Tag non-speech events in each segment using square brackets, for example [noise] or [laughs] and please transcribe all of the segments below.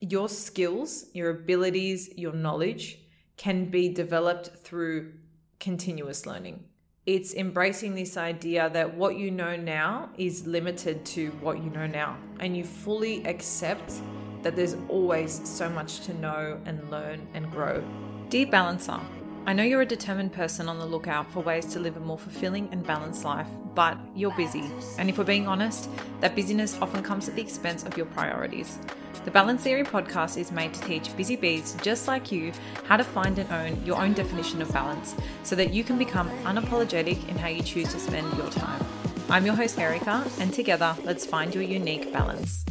your skills, your abilities, your knowledge can be developed through continuous learning. It's embracing this idea that what you know now is limited to what you know now, and you fully accept that there's always so much to know and learn and grow. Dear Balancer, I know you're a determined person on the lookout for ways to live a more fulfilling and balanced life, but you're busy. And if we're being honest, that busyness often comes at the expense of your priorities. The Balance Theory podcast is made to teach busy bees just like you how to find and own your own definition of balance so that you can become unapologetic in how you choose to spend your time. I'm your host, Erica, and together, let's find your unique balance.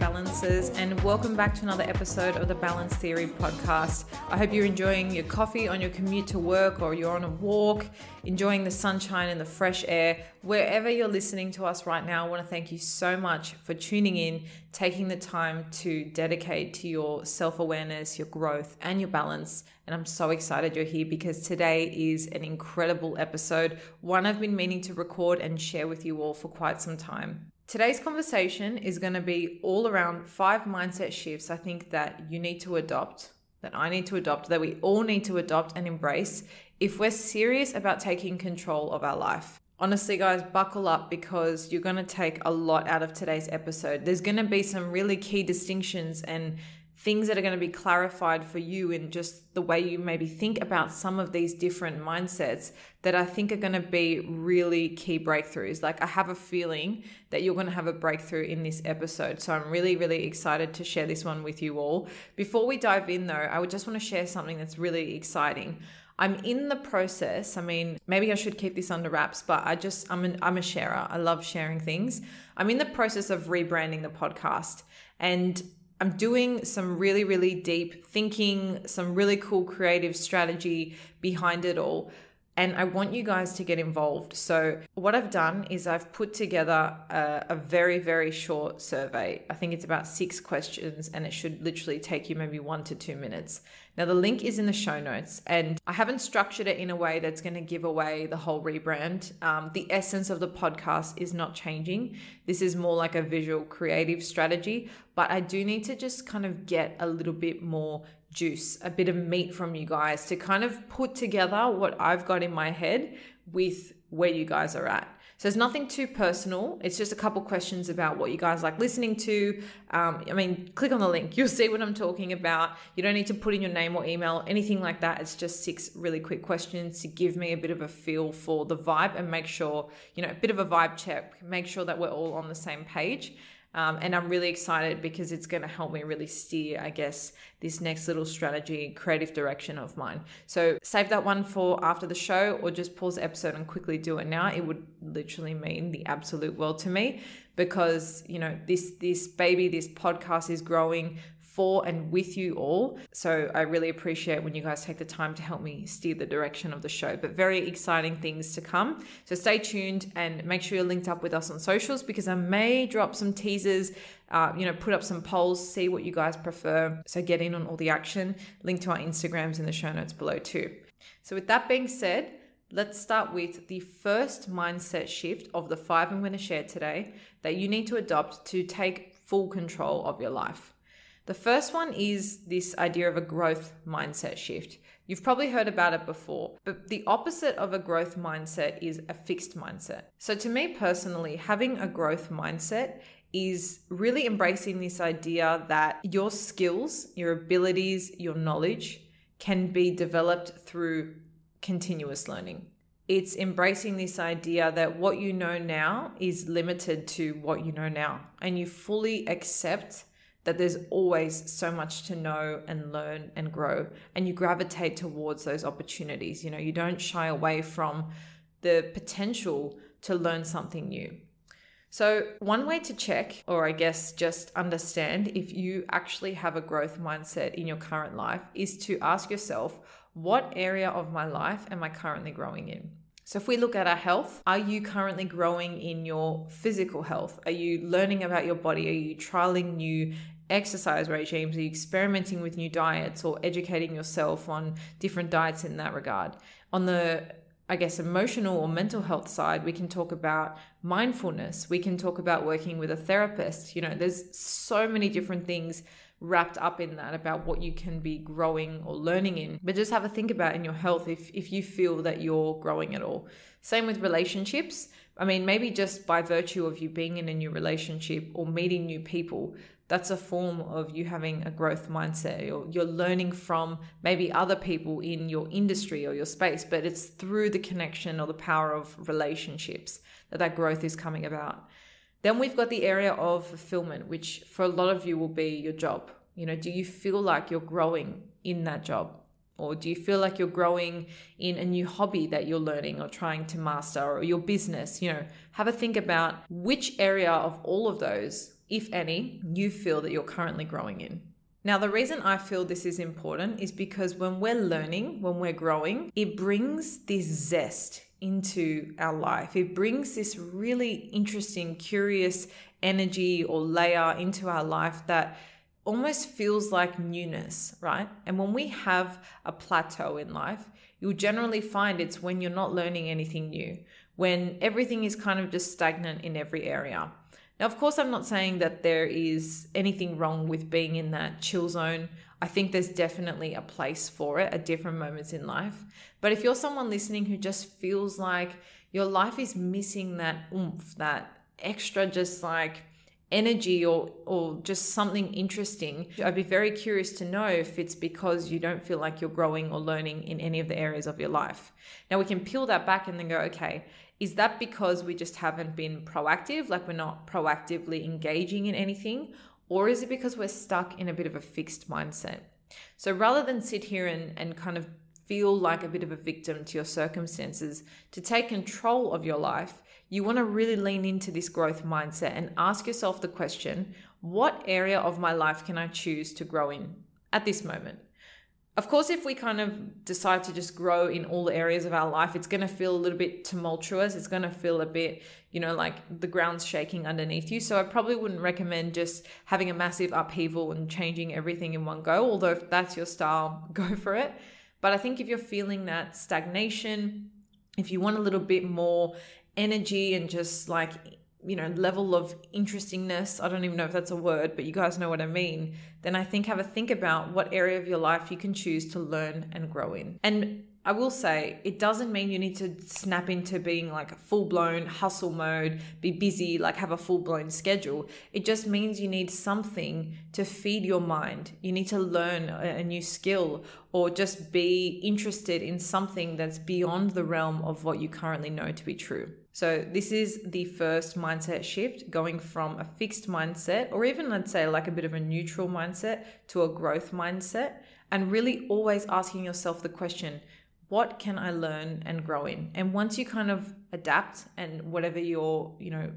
Balancers, and welcome back to another episode of the Balance Theory podcast. I hope you're enjoying your coffee on your commute to work or you're on a walk, enjoying the sunshine and the fresh air. Wherever you're listening to us right now, I want to thank you so much for tuning in, taking the time to dedicate to your self awareness, your growth, and your balance. And I'm so excited you're here because today is an incredible episode, one I've been meaning to record and share with you all for quite some time. Today's conversation is going to be all around five mindset shifts I think that you need to adopt, that I need to adopt, that we all need to adopt and embrace if we're serious about taking control of our life. Honestly, guys, buckle up because you're going to take a lot out of today's episode. There's going to be some really key distinctions and things that are going to be clarified for you in just the way you maybe think about some of these different mindsets that I think are going to be really key breakthroughs. Like, I have a feeling that you're going to have a breakthrough in this episode. So, I'm really, really excited to share this one with you all. Before we dive in, though, I would just want to share something that's really exciting. I'm in the process. I mean, maybe I should keep this under wraps, but I just I'm an, I'm a sharer. I love sharing things. I'm in the process of rebranding the podcast. And I'm doing some really, really deep thinking, some really cool creative strategy behind it all. And I want you guys to get involved. So, what I've done is I've put together a, a, very, very short survey. I think it's about six questions, and it should literally take you maybe one to two minutes. Now, the link is in the show notes, and I haven't structured it in a way that's going to give away the whole rebrand. Um, the essence of the podcast is not changing. This is more like a visual creative strategy, but I do need to just kind of get a little bit more juice, a bit of meat from you guys to kind of put together what I've got in my head with where you guys are at. So it's nothing too personal. It's just a couple questions about what you guys like listening to. Um, I mean, click on the link. [laughs] You'll see what I'm talking about. You don't need to put in your name or email, anything like that. It's just six really quick questions to give me a bit of a feel for the vibe and make sure, you know, a bit of a vibe check, make sure that we're all on the same page. Um, and I'm really excited because it's going to help me really steer, I guess, this next little strategy, creative direction of mine. So save that one for after the show or just pause the episode and quickly do it now. It would literally mean the absolute world to me because, you know, this this baby, this podcast is growing for and with you all. So I really appreciate when you guys take the time to help me steer the direction of the show. But very exciting things to come. So stay tuned and make sure you're linked up with us on socials because I may drop some teasers. Uh, you know, put up some polls, see what you guys prefer. So get in on all the action. Link to our Instagrams in the show notes below too. So with that being said, let's start with the first mindset shift of the five I'm going to share today that you need to adopt to take full control of your life. The first one is this idea of a growth mindset shift. You've probably heard about it before, but the opposite of a growth mindset is a fixed mindset. So, to me personally, having a growth mindset is really embracing this idea that your skills, your abilities, your knowledge can be developed through continuous learning. It's embracing this idea that what you know now is limited to what you know now, and you fully accept that there's always so much to know and learn and grow and you gravitate towards those opportunities. You know you don't shy away from the potential to learn something new. So one way to check or i guess just understand if you actually have a growth mindset in your current life is to ask yourself what area of my life am i currently growing in so, if we look at our health, are you currently growing in your physical health? Are you learning about your body? Are you trialing new exercise regimes? Are you experimenting with new diets or educating yourself on different diets in that regard? On the I guess, emotional or mental health side, we can talk about mindfulness. We can talk about working with a therapist. You know, there's so many different things wrapped up in that about what you can be growing or learning in. But just have a think about in your health if, if you feel that you're growing at all. Same with relationships. I mean, maybe just by virtue of you being in a new relationship or meeting new people, that's a form of you having a growth mindset or you're learning from maybe other people in your industry or your space but it's through the connection or the power of relationships that that growth is coming about then we've got the area of fulfillment which for a lot of you will be your job. You know do you feel like you're growing in that job? Or do you feel like you're growing in a new hobby that you're learning or trying to master or your business? You know have a think about which area of all of those if any, you feel that you're currently growing in. Now, the reason I feel this is important is because when we're learning, when we're growing, it brings this zest into our life. It brings this really interesting, curious energy or layer into our life that almost feels like newness, right? And when we have a plateau in life, you'll generally find it's when you're not learning anything new, when everything is kind of just stagnant in every area. Now, of course, I'm not saying that there is anything wrong with being in that chill zone. I think there's definitely a place for it at different moments in life. But if you're someone listening who just feels like your life is missing that oomph, that extra just like energy or or just something interesting i'd be very curious to know if it's because you don't feel like you're growing or learning in any of the areas of your life now we can peel that back and then go okay is that because we just haven't been proactive, like we're not proactively engaging in anything? Or is it because we're stuck in a bit of a fixed mindset? So rather than sit here and, and kind of feel like a bit of a victim to your circumstances, to take control of your life, you want to really lean into this growth mindset and ask yourself the question what area of my life can I choose to grow in at this moment? Of course, if we kind of decide to just grow in all areas of our life, it's going to feel a little bit tumultuous. It's going to feel a bit, you know, like the ground's shaking underneath you. So I probably wouldn't recommend just having a massive upheaval and changing everything in one go. Although if that's your style, [laughs] go for it. But I think if you're feeling that stagnation, if you want a little bit more energy and just like you know, level of interestingness, I don't even know if that's a word, but you guys know what I mean, then I think have a think about what area of your life you can choose to learn and grow in. And I will say it doesn't mean you need to snap into being like full blown hustle mode, be busy, like have a full blown schedule. It just means you need something to feed your mind. You need to learn a new skill or just be interested in something that's beyond the realm of what you currently know to be true. So, this is the first mindset shift going from a fixed mindset, or even let's say like a bit of a neutral mindset, to a growth mindset, and really always asking yourself the question what can I learn and grow in? And once you kind of adapt and whatever your, you know,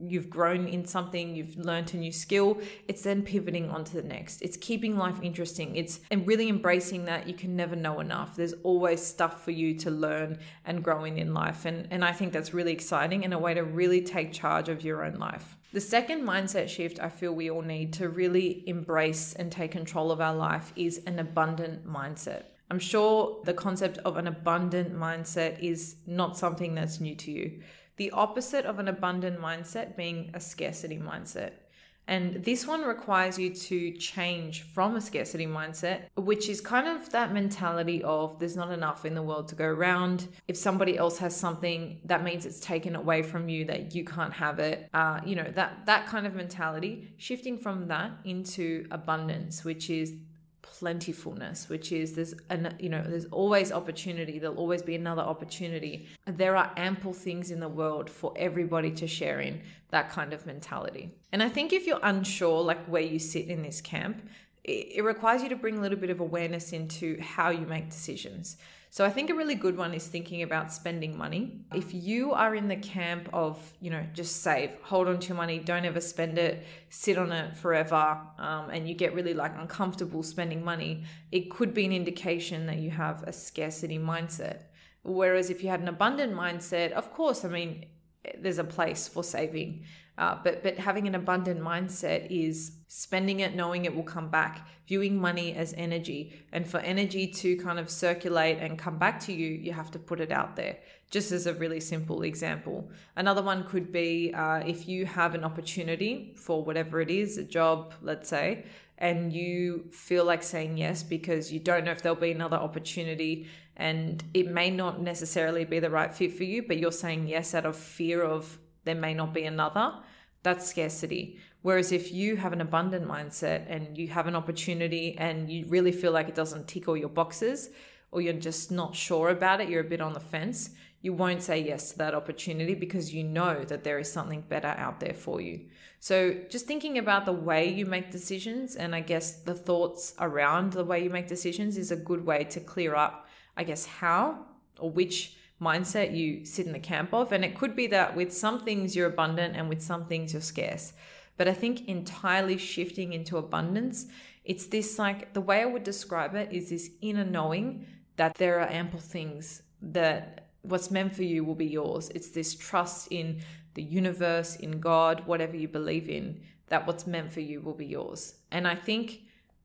you've grown in something, you've learned a new skill, it's then pivoting onto the next. It's keeping life interesting. It's and really embracing that you can never know enough. There's always stuff for you to learn and grow in in life. And, and I think that's really exciting and a way to really take charge of your own life. The second mindset shift I feel we all need to really embrace and take control of our life is an abundant mindset. I'm sure the concept of an abundant mindset is not something that's new to you the opposite of an abundant mindset being a scarcity mindset. And this one requires you to change from a scarcity mindset, which is kind of that mentality of there's not enough in the world to go around. If somebody else has something, that means it's taken away from you, that you can't have it. Uh, you know, that, that kind of mentality, shifting from that into abundance, which is plentifulness which is there's an you know there's always opportunity there'll always be another opportunity. There are ample things in the world for everybody to share in that kind of mentality. And i think if you're unsure like where you sit in this camp it, it requires you to bring a little bit of awareness into how you make decisions so I think a really good one is thinking about spending money. If you are in the camp of, you know, just save, hold on to your money, don't ever spend it, sit on it forever, um, and you get really like uncomfortable spending money, it could be an indication that you have a scarcity mindset. Whereas if you had an abundant mindset, of course, I mean, there's a place for saving. Uh, but but having an abundant mindset is spending it knowing it will come back, viewing money as energy, and for energy to kind of circulate and come back to you, you have to put it out there. Just as a really simple example. Another one could be uh, if you have an opportunity for whatever it is, a job, let's say, and you feel like saying yes because you don't know if there'll be another opportunity and it may not necessarily be the right fit for you, but you're saying yes out of fear of there may not be another, that's scarcity. Whereas if you have an abundant mindset and you have an opportunity and you really feel like it doesn't tick all your boxes, or you're just not sure about it, you're a bit on the fence, you won't say yes to that opportunity because you know that there is something better out there for you. So, just thinking about the way you make decisions and I guess the thoughts around the way you make decisions is a good way to clear up, I guess, how or which mindset you sit in the camp of. And it could be that with some things you're abundant and with some things you're scarce. But I think entirely shifting into abundance, it's this like the way I would describe it is this inner knowing that there are ample things that what's meant for you will be yours. It's this trust in the universe, in God, whatever you believe in, that what's meant for you will be yours. And I think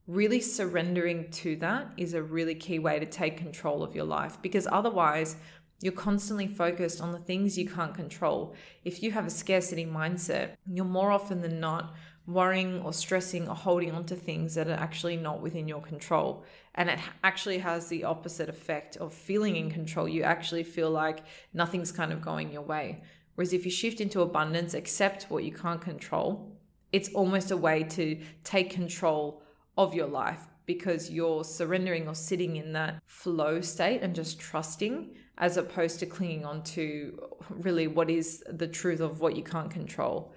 really surrendering to that is a really key way to take control of your life because otherwise, you're constantly focused on the things you can't control. If you have a scarcity mindset, you're more often than not worrying or stressing or holding on to things that are actually not within your control. And it actually has the opposite effect of feeling in control. You actually feel like nothing's kind of going your way. Whereas if you shift into abundance, accept what you can't control, it's almost a way to take control of your life because you're surrendering or sitting in that flow state and just trusting as opposed to clinging on to really what is the truth of what you can't control.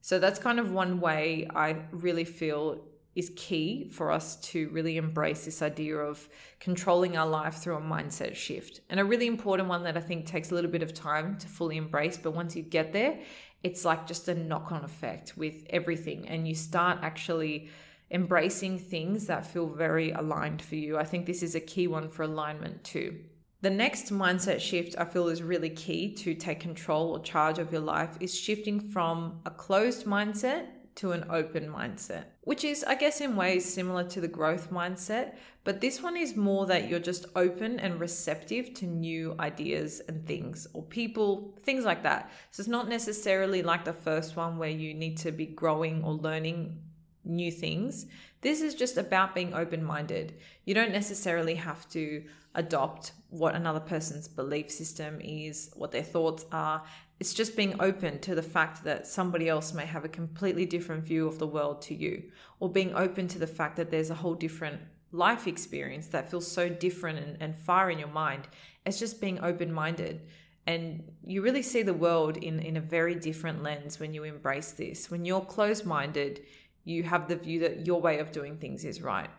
So that's kind of one way I really feel is key for us to really embrace this idea of controlling our life through a mindset shift. And a really important one that I think takes a little bit of time to fully embrace, but once you get there, it's like just a knock on effect with everything. And you start actually embracing things that feel very aligned for you. I think this is a key one for alignment too. The next mindset shift I feel is really key to take control or charge of your life is shifting from a closed mindset to an open mindset, which is, I guess, in ways similar to the growth mindset. But this one is more that you're just open and receptive to new ideas and things or people, things like that. So it's not necessarily like the first one where you need to be growing or learning new things. This is just about being open minded. You don't necessarily have to adopt what another person's belief system is, what their thoughts are. It's just being open to the fact that somebody else may have a completely different view of the world to you, or being open to the fact that there's a whole different life experience that feels so different and, and far in your mind. It's just being open minded. And you really see the world in, in a very different lens when you embrace this. When you're closed minded, you have the view that your way of doing things is right.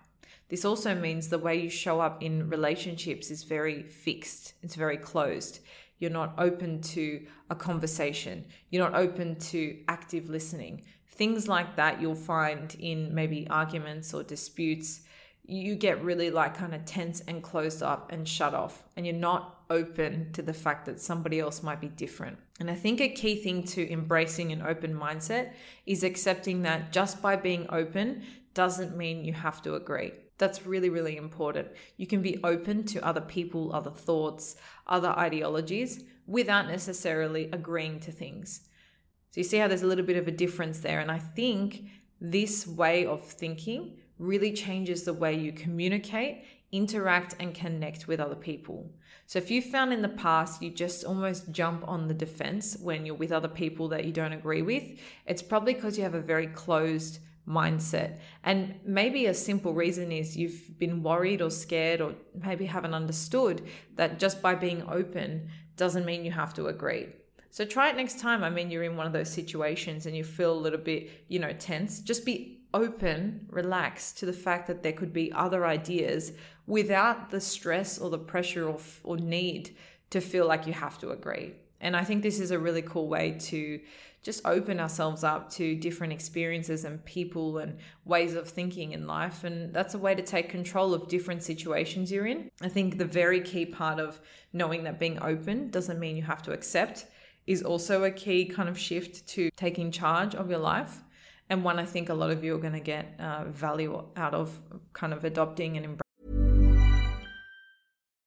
This also means the way you show up in relationships is very fixed, it's very closed. You're not open to a conversation. You're not open to active listening. Things like that you'll find in maybe arguments or disputes. You get really like kind of tense and closed up and shut off, and you're not open to the fact that somebody else might be different. And I think a key thing to embracing an open mindset is accepting that just by being open doesn't mean you have to agree. That's really, really important. You can be open to other people, other thoughts, other ideologies without necessarily agreeing to things. So you see how there's a little bit of a difference there. And I think this way of thinking really changes the way you communicate, interact, and connect with other people. So if you found in the past you just almost jump on the defense when you're with other people that you don't agree with, it's probably because you have a very closed mindset. And maybe a simple reason is you've been worried or scared or maybe haven't understood that just by being open doesn't mean you have to agree. So try it next time. I mean, you're in one of those situations and you feel a little bit, you know, tense. Just be open, relax to the fact that there could be other ideas without the stress or the pressure or, or need to feel like you have to agree. And I think this is a really cool way to just open ourselves up to different experiences and people and ways of thinking in life. And that's a way to take control of different situations you're in. I think the very key part of knowing that being open doesn't mean you have to accept. is also a key kind of shift to taking charge of your life. And one I think a lot of you are going to get uh, value out of kind of adopting and embracing.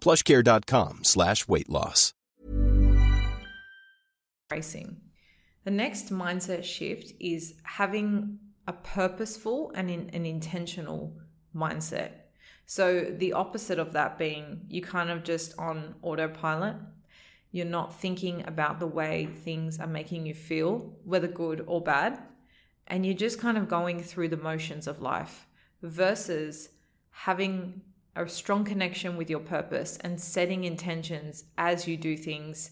Plushcare.com slash weight loss. Racing. The next mindset shift is having a purposeful and in, an intentional mindset. So the opposite of that being you kind of just on autopilot. You're not thinking about the way things are making you feel, whether good or bad and you're just kind of going through the motions of life versus having a strong connection with your purpose and setting intentions as you do things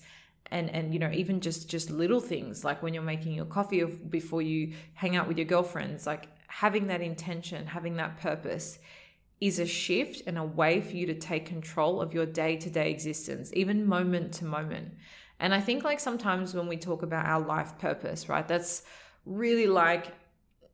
and and you know even just just little things like when you're making your coffee or before you hang out with your girlfriends like having that intention having that purpose is a shift and a way for you to take control of your day-to-day existence even moment to moment. And i think like sometimes when we talk about our life purpose right that's really like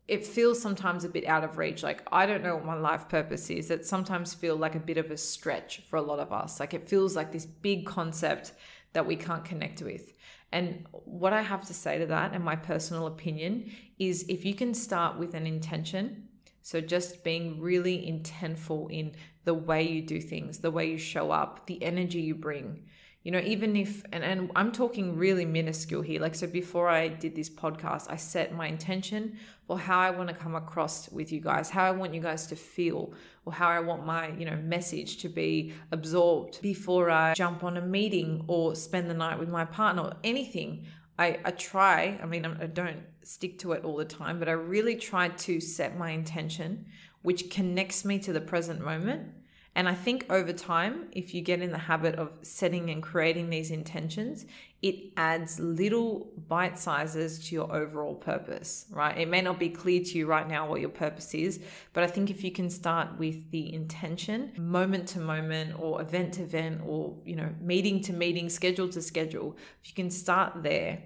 it feels sometimes a bit out of reach. Like, I don't know what my life purpose is. It sometimes feel like a bit of a stretch for a lot of us. Like, it feels like this big concept that we can't connect with. And what I have to say to that, and my personal opinion, is if you can start with an intention, so just being really intentful in the way you do things, the way you show up, the energy you bring, you know even if and, and i'm talking really minuscule here like so before i did this podcast i set my intention for how i want to come across with you guys how i want you guys to feel or how i want my you know message to be absorbed before i jump on a meeting or spend the night with my partner or anything. I, I try, I mean, I don't stick to it all the time, but I really try to set my intention, which connects me to the present moment and I think over time, if you get in the habit of setting and creating these intentions, it adds little bite sizes to your overall purpose, right? It may not be clear to you right now what your purpose is, but I think if you can start with the intention, moment to moment or event to event or, you know, meeting to meeting, schedule to schedule, if you can start there,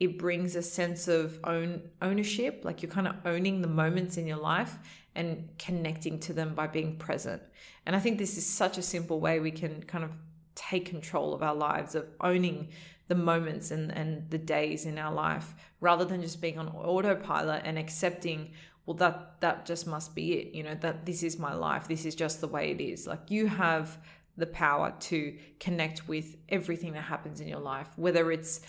it brings a sense of own ownership, like you're kind of owning the moments in your life and connecting to them by being present. And I think this is such a simple way we can kind of take control of our lives, of owning the moments and, and the days in our life rather than just being on autopilot and accepting well that that just must be it you know that this is my life this is just the way it is like you have the power to connect with everything that happens in your life whether it's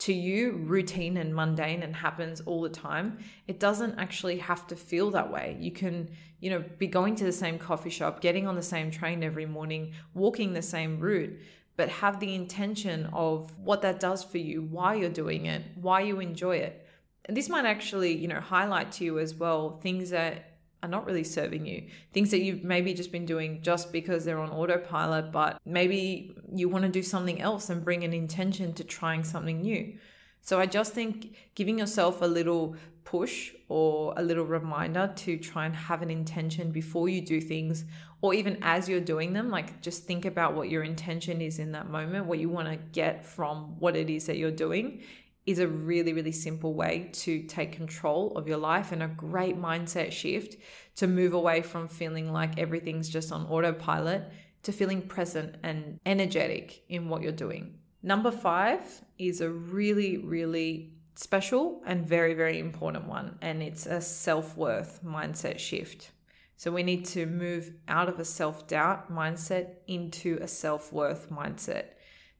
to you routine and mundane and happens all the time, it doesn't actually have to feel that way. You can, you know, be going to the same coffee shop, getting on the same train every morning, walking the same route, but have the intention of what that does for you, why you're doing it, why you enjoy it. And this might actually, you know, highlight to you as well things that are not really serving you. Things that you've maybe just been doing just because they're on autopilot, but maybe you want to do something else and bring an intention to trying something new. So I just think giving yourself a little push or a little reminder to try and have an intention before you do things or even as you're doing them like just think about what your intention is in that moment what you want to get from what it is that you're doing is a really, really simple way to take control of your life and a great mindset shift to move away from feeling like everything's just on autopilot to feeling present and energetic in what you're doing. Number five is a really, really special and very, very important one, and it's a self worth mindset shift. So we need to move out of a self doubt mindset into a self worth mindset.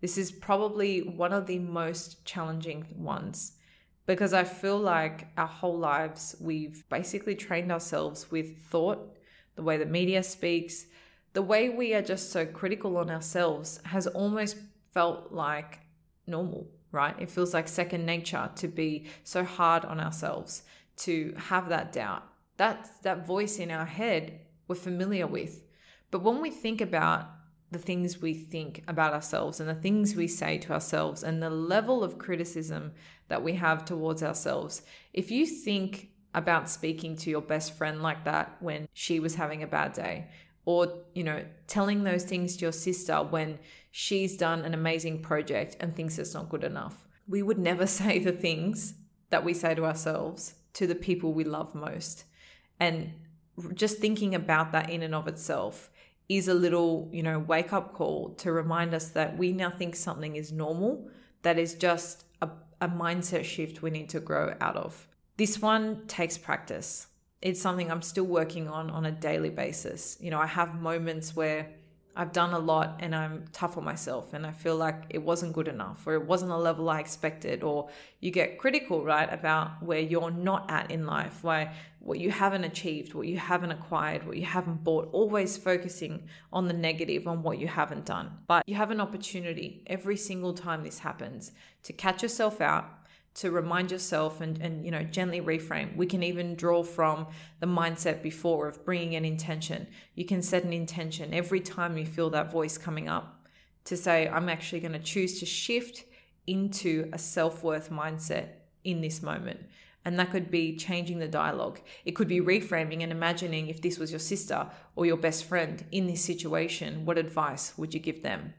This is probably one of the most challenging ones because I feel like our whole lives we've basically trained ourselves with thought, the way the media speaks, the way we are just so critical on ourselves has almost felt like normal, right? It feels like second nature to be so hard on ourselves, to have that doubt. That that voice in our head we're familiar with. But when we think about the things we think about ourselves and the things we say to ourselves and the level of criticism that we have towards ourselves. If you think about speaking to your best friend like that when she was having a bad day, or, you know, telling those things to your sister when she's done an amazing project and thinks it's not good enough, we would never [laughs] say the things that we say to ourselves to the people we love most. And just thinking about that in and of itself is a little, you know, wake up call to remind us that we now think something is normal, that is just a, a mindset shift we need to grow out of. This one takes practice. It's something I'm still working on on a daily basis. You know, I have moments where I've done a lot and I'm tough on myself and I feel like it wasn't good enough or it wasn't a level I expected or you get critical, right, about where you're not at in life, why what you haven't achieved, what you haven't acquired, what you haven't bought, always focusing on the negative, on what you haven't done. But you have an opportunity every single time this happens to catch yourself out to remind yourself and, and you know gently reframe we can even draw from the mindset before of bringing an intention you can set an intention every time you feel that voice coming up to say i'm actually going to choose to shift into a self-worth mindset in this moment and that could be changing the dialogue. It could be reframing and imagining if this was your sister or your best friend in this situation, what advice would you give them?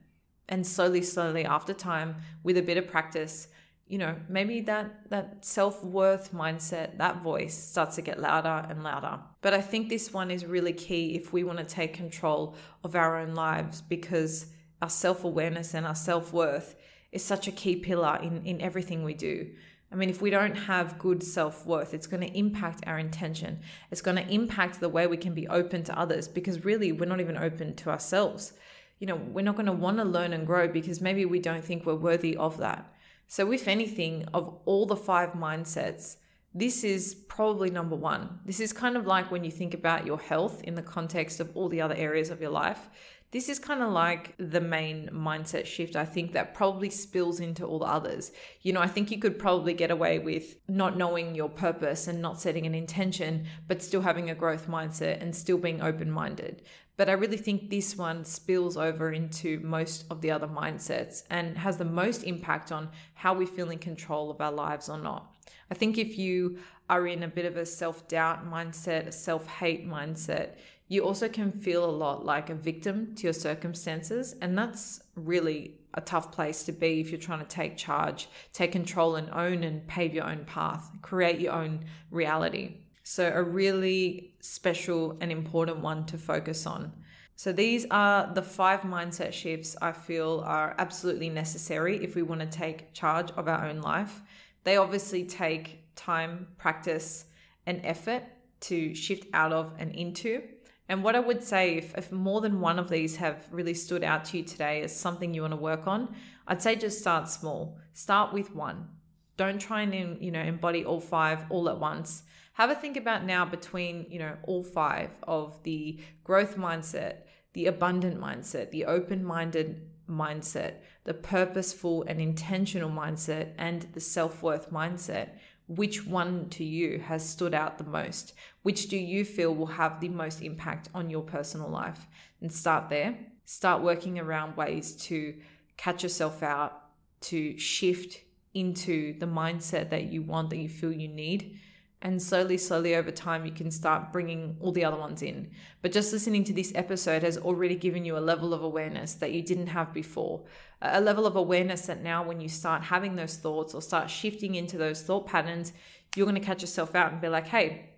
And slowly, slowly, after time, with a bit of practice, you know, maybe that that self-worth mindset, that voice starts to get louder and louder. But I think this one is really key if we want to take control of our own lives because our self-awareness and our self-worth is such a key pillar in, in everything we do. I mean, if we don't have good self worth, it's going to impact our intention. It's going to impact the way we can be open to others because really we're not even open to ourselves. You know, we're not going to want to learn and grow because maybe we don't think we're worthy of that. So, if anything, of all the five mindsets, this is probably number one. This is kind of like when you think about your health in the context of all the other areas of your life. This is kind of like the main mindset shift, I think, that probably spills into all the others. You know, I think you could probably get away with not knowing your purpose and not setting an intention, but still having a growth mindset and still being open minded. But I really think this one spills over into most of the other mindsets and has the most impact on how we feel in control of our lives or not. I think if you are in a bit of a self doubt mindset, a self hate mindset, you also can feel a lot like a victim to your circumstances. And that's really a tough place to be if you're trying to take charge, take control, and own and pave your own path, create your own reality. So, a really special and important one to focus on. So, these are the five mindset shifts I feel are absolutely necessary if we want to take charge of our own life. They obviously take time, practice, and effort to shift out of and into. And what I would say, if, if more than one of these have really stood out to you today as something you want to work on, I'd say just start small. Start with one. Don't try and you know embody all five all at once have a think about now between, you know, all five of the growth mindset, the abundant mindset, the open minded mindset, the purposeful and intentional mindset, and the self worth mindset. Which one to you has stood out the most? Which do you feel will have the most impact on your personal life? And start there. Start working around ways to catch yourself out, to shift into the mindset that you want, that you feel you need and slowly, slowly over time, you can start bringing all the other ones in. But just listening to this episode has already given you a level of awareness that you didn't have before. A level of awareness that now, when you start having those thoughts or start shifting into those thought patterns, you're going to catch yourself out and be like, hey,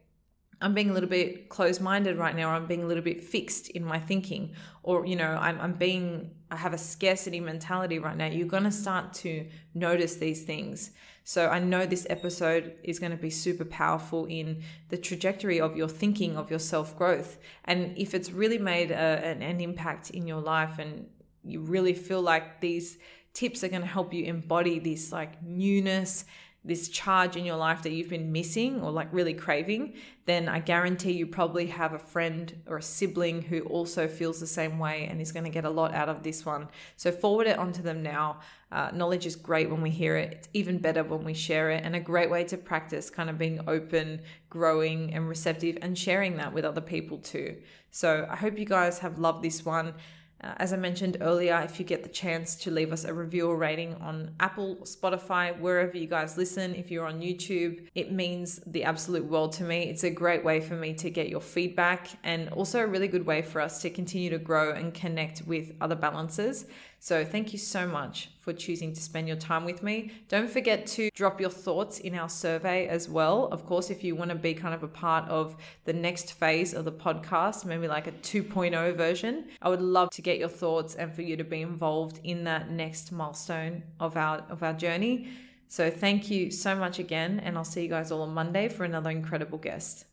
I'm being a little bit closed minded right now, I'm being a little bit fixed in my thinking, or, you know, I'm, I'm being, I have a scarcity mentality right now. You're going to start to notice these things. So I know this episode is going to be super powerful in the trajectory of your thinking, of your self growth. And if it's really made a, an, an impact in your life and you really feel like these tips are going to help you embody this like newness this charge in your life that you've been missing or like really craving, then I guarantee you probably have a friend or a sibling who also feels the same way and is going to get a lot out of this one. So forward it onto them now. Uh, knowledge is great when we hear it, it's even better when we share it, and a great way to practice kind of being open, growing, and receptive and sharing that with other people too. So I hope you guys have loved this one. Uh, as I mentioned earlier, if you get the chance to leave us a review or rating on Apple, Spotify, wherever you guys listen, if you're on YouTube, it means the absolute world to me. It's a great way for me to get your feedback and also a really good way for us to continue to grow and connect with other balancers. So thank you so much for choosing to spend your time with me. Don't forget to drop your thoughts in our survey as well. Of course, if you want to be kind of a part of the next phase of the podcast, maybe like a 2.0 version, I would love to get your thoughts and for you to be involved in that next milestone of our of our journey. So thank you so much again and I'll see you guys all on Monday for another incredible guest.